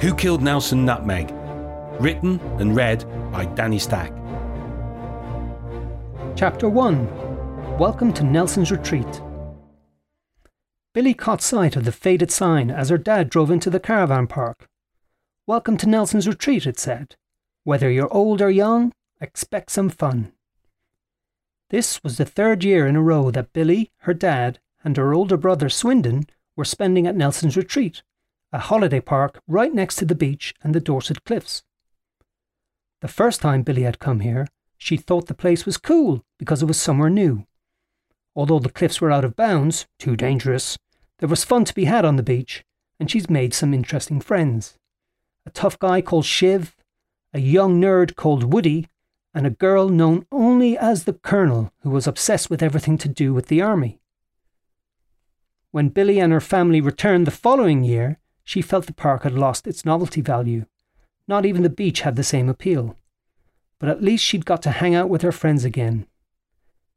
Who Killed Nelson Nutmeg? Written and read by Danny Stack. Chapter 1 Welcome to Nelson's Retreat. Billy caught sight of the faded sign as her dad drove into the caravan park. Welcome to Nelson's Retreat, it said. Whether you're old or young, expect some fun. This was the third year in a row that Billy, her dad, and her older brother Swindon were spending at Nelson's Retreat, a holiday park right next to the beach and the Dorset Cliffs. The first time Billy had come here, she thought the place was cool because it was somewhere new. Although the cliffs were out of bounds, too dangerous, there was fun to be had on the beach, and she's made some interesting friends. A tough guy called Shiv, a young nerd called Woody, and a girl known only as the Colonel who was obsessed with everything to do with the army. When Billy and her family returned the following year, she felt the park had lost its novelty value. Not even the beach had the same appeal. But at least she'd got to hang out with her friends again.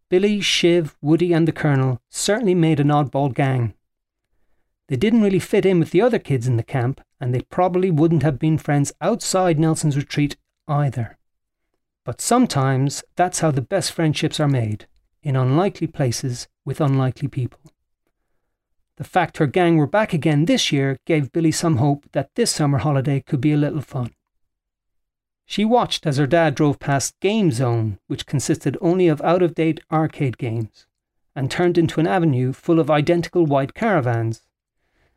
Billy, Shiv, Woody, and the Colonel certainly made an oddball gang. They didn't really fit in with the other kids in the camp, and they probably wouldn't have been friends outside Nelson's retreat either. But sometimes that's how the best friendships are made, in unlikely places with unlikely people. The fact her gang were back again this year gave Billy some hope that this summer holiday could be a little fun. She watched as her dad drove past Game Zone, which consisted only of out of date arcade games, and turned into an avenue full of identical white caravans.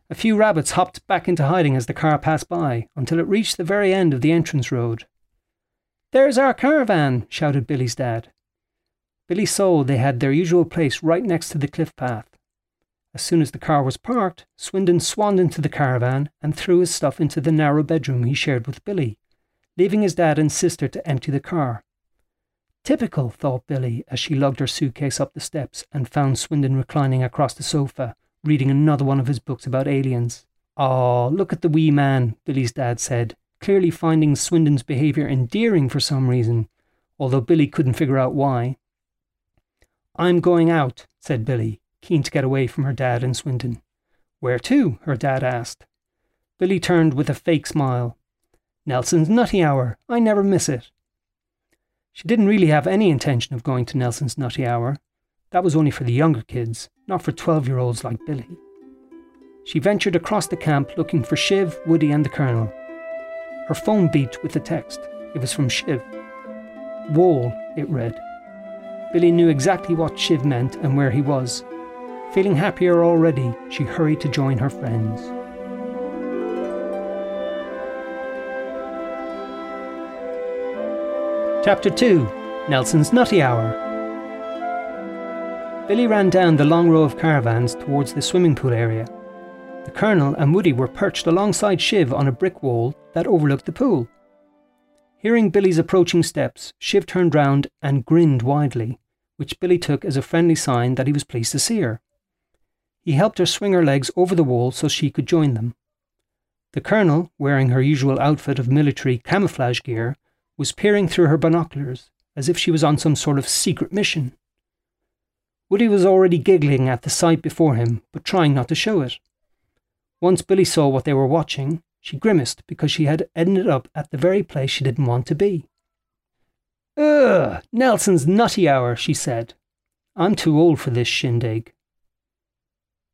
A few rabbits hopped back into hiding as the car passed by until it reached the very end of the entrance road. There's our caravan, shouted Billy's dad. Billy saw they had their usual place right next to the cliff path. As soon as the car was parked, Swindon swanned into the caravan and threw his stuff into the narrow bedroom he shared with Billy, leaving his dad and sister to empty the car. Typical, thought Billy as she lugged her suitcase up the steps and found Swindon reclining across the sofa, reading another one of his books about aliens. Aw, look at the wee man, Billy's dad said, clearly finding Swindon's behaviour endearing for some reason, although Billy couldn't figure out why. I'm going out, said Billy, keen to get away from her dad and Swindon. Where to? her dad asked. Billy turned with a fake smile. Nelson's Nutty Hour. I never miss it. She didn't really have any intention of going to Nelson's Nutty Hour. That was only for the younger kids, not for 12 year olds like Billy. She ventured across the camp looking for Shiv, Woody, and the Colonel. Her phone beeped with a text. It was from Shiv. Wall, it read. Billy knew exactly what Shiv meant and where he was, Feeling happier already, she hurried to join her friends. Chapter 2 Nelson's Nutty Hour. Billy ran down the long row of caravans towards the swimming pool area. The Colonel and Woody were perched alongside Shiv on a brick wall that overlooked the pool. Hearing Billy's approaching steps, Shiv turned round and grinned widely, which Billy took as a friendly sign that he was pleased to see her. He helped her swing her legs over the wall so she could join them. The colonel, wearing her usual outfit of military camouflage gear, was peering through her binoculars as if she was on some sort of secret mission. Woody was already giggling at the sight before him, but trying not to show it. Once Billy saw what they were watching, she grimaced because she had ended up at the very place she didn't want to be. Ugh, Nelson's nutty hour, she said. I'm too old for this shindig.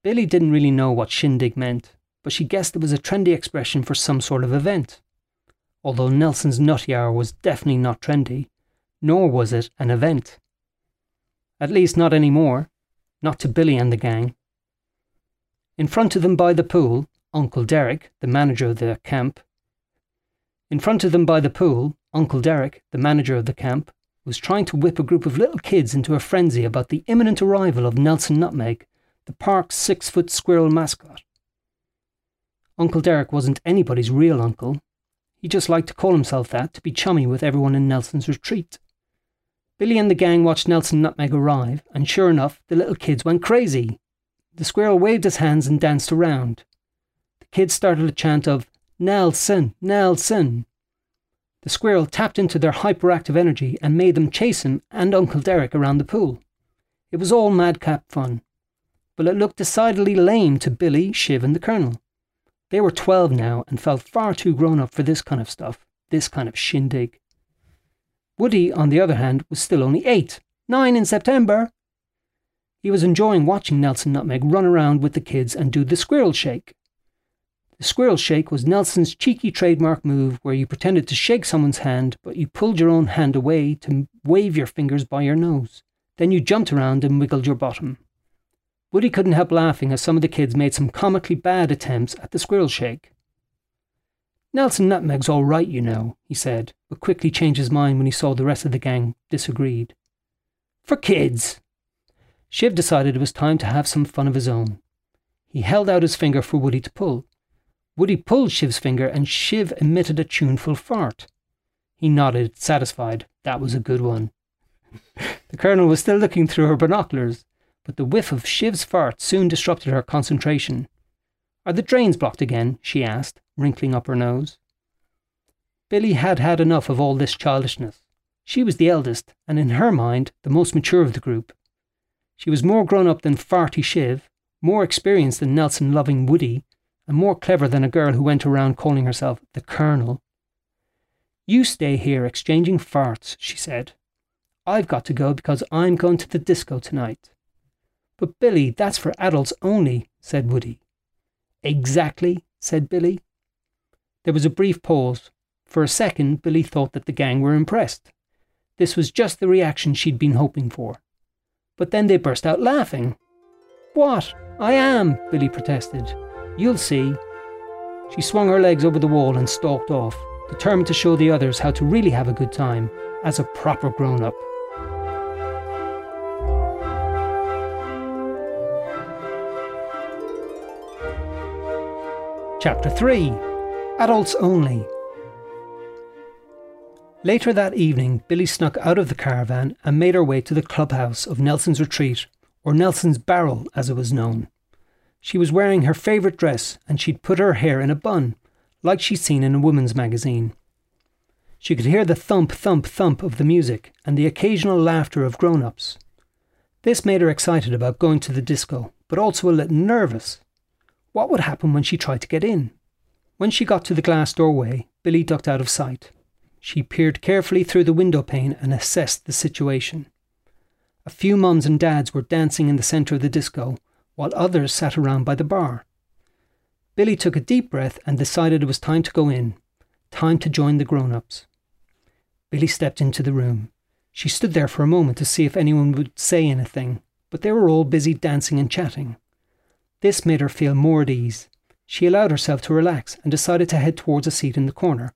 Billy didn't really know what shindig meant, but she guessed it was a trendy expression for some sort of event. Although Nelson's Nutty Hour was definitely not trendy, nor was it an event. At least not anymore, not to Billy and the gang. In front of them by the pool, Uncle Derek, the manager of the camp, in front of them by the pool, Uncle Derek, the manager of the camp, was trying to whip a group of little kids into a frenzy about the imminent arrival of Nelson Nutmeg the park's six foot squirrel mascot. Uncle Derek wasn't anybody's real uncle. He just liked to call himself that to be chummy with everyone in Nelson's retreat. Billy and the gang watched Nelson Nutmeg arrive, and sure enough, the little kids went crazy. The squirrel waved his hands and danced around. The kids started a chant of Nelson, Nelson. The squirrel tapped into their hyperactive energy and made them chase him and Uncle Derek around the pool. It was all madcap fun but it looked decidedly lame to Billy, Shiv, and the Colonel. They were 12 now and felt far too grown up for this kind of stuff, this kind of shindig. Woody, on the other hand, was still only eight. Nine in September. He was enjoying watching Nelson Nutmeg run around with the kids and do the squirrel shake. The squirrel shake was Nelson's cheeky trademark move where you pretended to shake someone's hand, but you pulled your own hand away to wave your fingers by your nose. Then you jumped around and wiggled your bottom. Woody couldn't help laughing as some of the kids made some comically bad attempts at the squirrel shake. Nelson Nutmeg's all right, you know, he said, but quickly changed his mind when he saw the rest of the gang disagreed. For kids! Shiv decided it was time to have some fun of his own. He held out his finger for Woody to pull. Woody pulled Shiv's finger and Shiv emitted a tuneful fart. He nodded, satisfied. That was a good one. the Colonel was still looking through her binoculars, but the whiff of Shiv's fart soon disrupted her concentration. Are the drains blocked again? she asked, wrinkling up her nose. Billy had had enough of all this childishness. She was the eldest, and in her mind, the most mature of the group. She was more grown up than Farty Shiv, more experienced than Nelson loving Woody, and more clever than a girl who went around calling herself the Colonel. You stay here exchanging farts, she said. I've got to go because I'm going to the disco tonight. But Billy, that's for adults only, said Woody. Exactly, said Billy. There was a brief pause. For a second, Billy thought that the gang were impressed. This was just the reaction she'd been hoping for. But then they burst out laughing. What? I am, Billy protested. You'll see. She swung her legs over the wall and stalked off, determined to show the others how to really have a good time as a proper grown up. Chapter 3 Adults Only. Later that evening, Billy snuck out of the caravan and made her way to the clubhouse of Nelson's Retreat, or Nelson's Barrel as it was known. She was wearing her favourite dress and she'd put her hair in a bun, like she'd seen in a woman's magazine. She could hear the thump, thump, thump of the music and the occasional laughter of grown ups. This made her excited about going to the disco, but also a little nervous. What would happen when she tried to get in? When she got to the glass doorway, Billy ducked out of sight. She peered carefully through the window pane and assessed the situation. A few mums and dads were dancing in the centre of the disco, while others sat around by the bar. Billy took a deep breath and decided it was time to go in, time to join the grown ups. Billy stepped into the room. She stood there for a moment to see if anyone would say anything, but they were all busy dancing and chatting. This made her feel more at ease. She allowed herself to relax and decided to head towards a seat in the corner.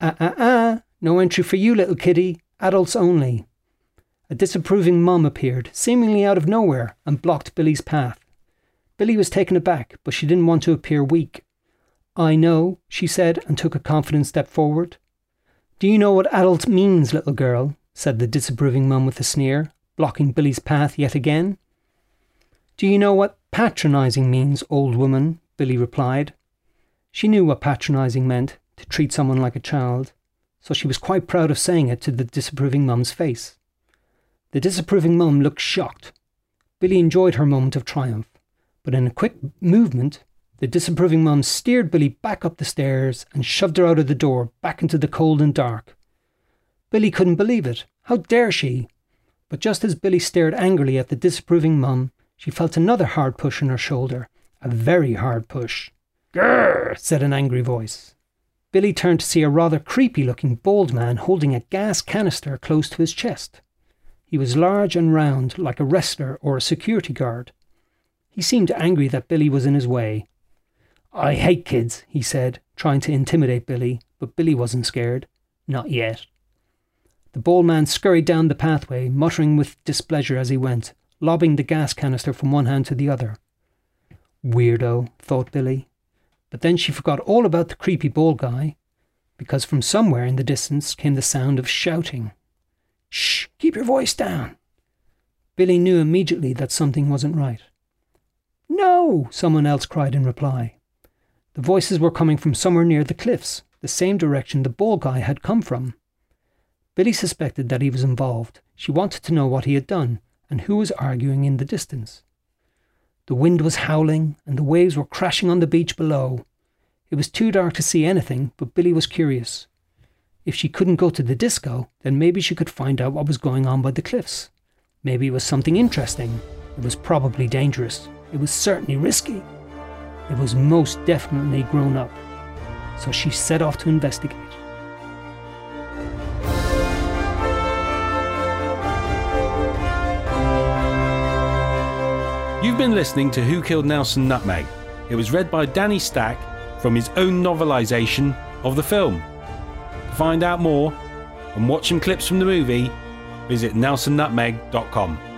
Ah, ah, ah, no entry for you, little kitty, adults only. A disapproving mum appeared, seemingly out of nowhere, and blocked Billy's path. Billy was taken aback, but she didn't want to appear weak. I know, she said, and took a confident step forward. Do you know what adult means, little girl? said the disapproving mum with a sneer, blocking Billy's path yet again. Do you know what patronising means, old woman? Billy replied. She knew what patronising meant, to treat someone like a child, so she was quite proud of saying it to the disapproving mum's face. The disapproving mum looked shocked. Billy enjoyed her moment of triumph, but in a quick movement, the disapproving mum steered Billy back up the stairs and shoved her out of the door, back into the cold and dark. Billy couldn't believe it. How dare she? But just as Billy stared angrily at the disapproving mum, she felt another hard push on her shoulder, a very hard push. Grrr, said an angry voice. Billy turned to see a rather creepy looking bald man holding a gas canister close to his chest. He was large and round, like a wrestler or a security guard. He seemed angry that Billy was in his way. I hate kids, he said, trying to intimidate Billy, but Billy wasn't scared. Not yet. The bald man scurried down the pathway, muttering with displeasure as he went, lobbing the gas canister from one hand to the other. Weirdo, thought Billy. But then she forgot all about the creepy bald guy, because from somewhere in the distance came the sound of shouting. Shh, keep your voice down. Billy knew immediately that something wasn't right. No, someone else cried in reply. The voices were coming from somewhere near the cliffs, the same direction the bald guy had come from. Billy suspected that he was involved. She wanted to know what he had done, and who was arguing in the distance. The wind was howling, and the waves were crashing on the beach below. It was too dark to see anything, but Billy was curious. If she couldn't go to the disco, then maybe she could find out what was going on by the cliffs. Maybe it was something interesting. It was probably dangerous. It was certainly risky. It was most definitely grown up. So she set off to investigate. You've been listening to Who Killed Nelson Nutmeg. It was read by Danny Stack from his own novelisation of the film. To find out more and watch some clips from the movie, visit nelsonnutmeg.com.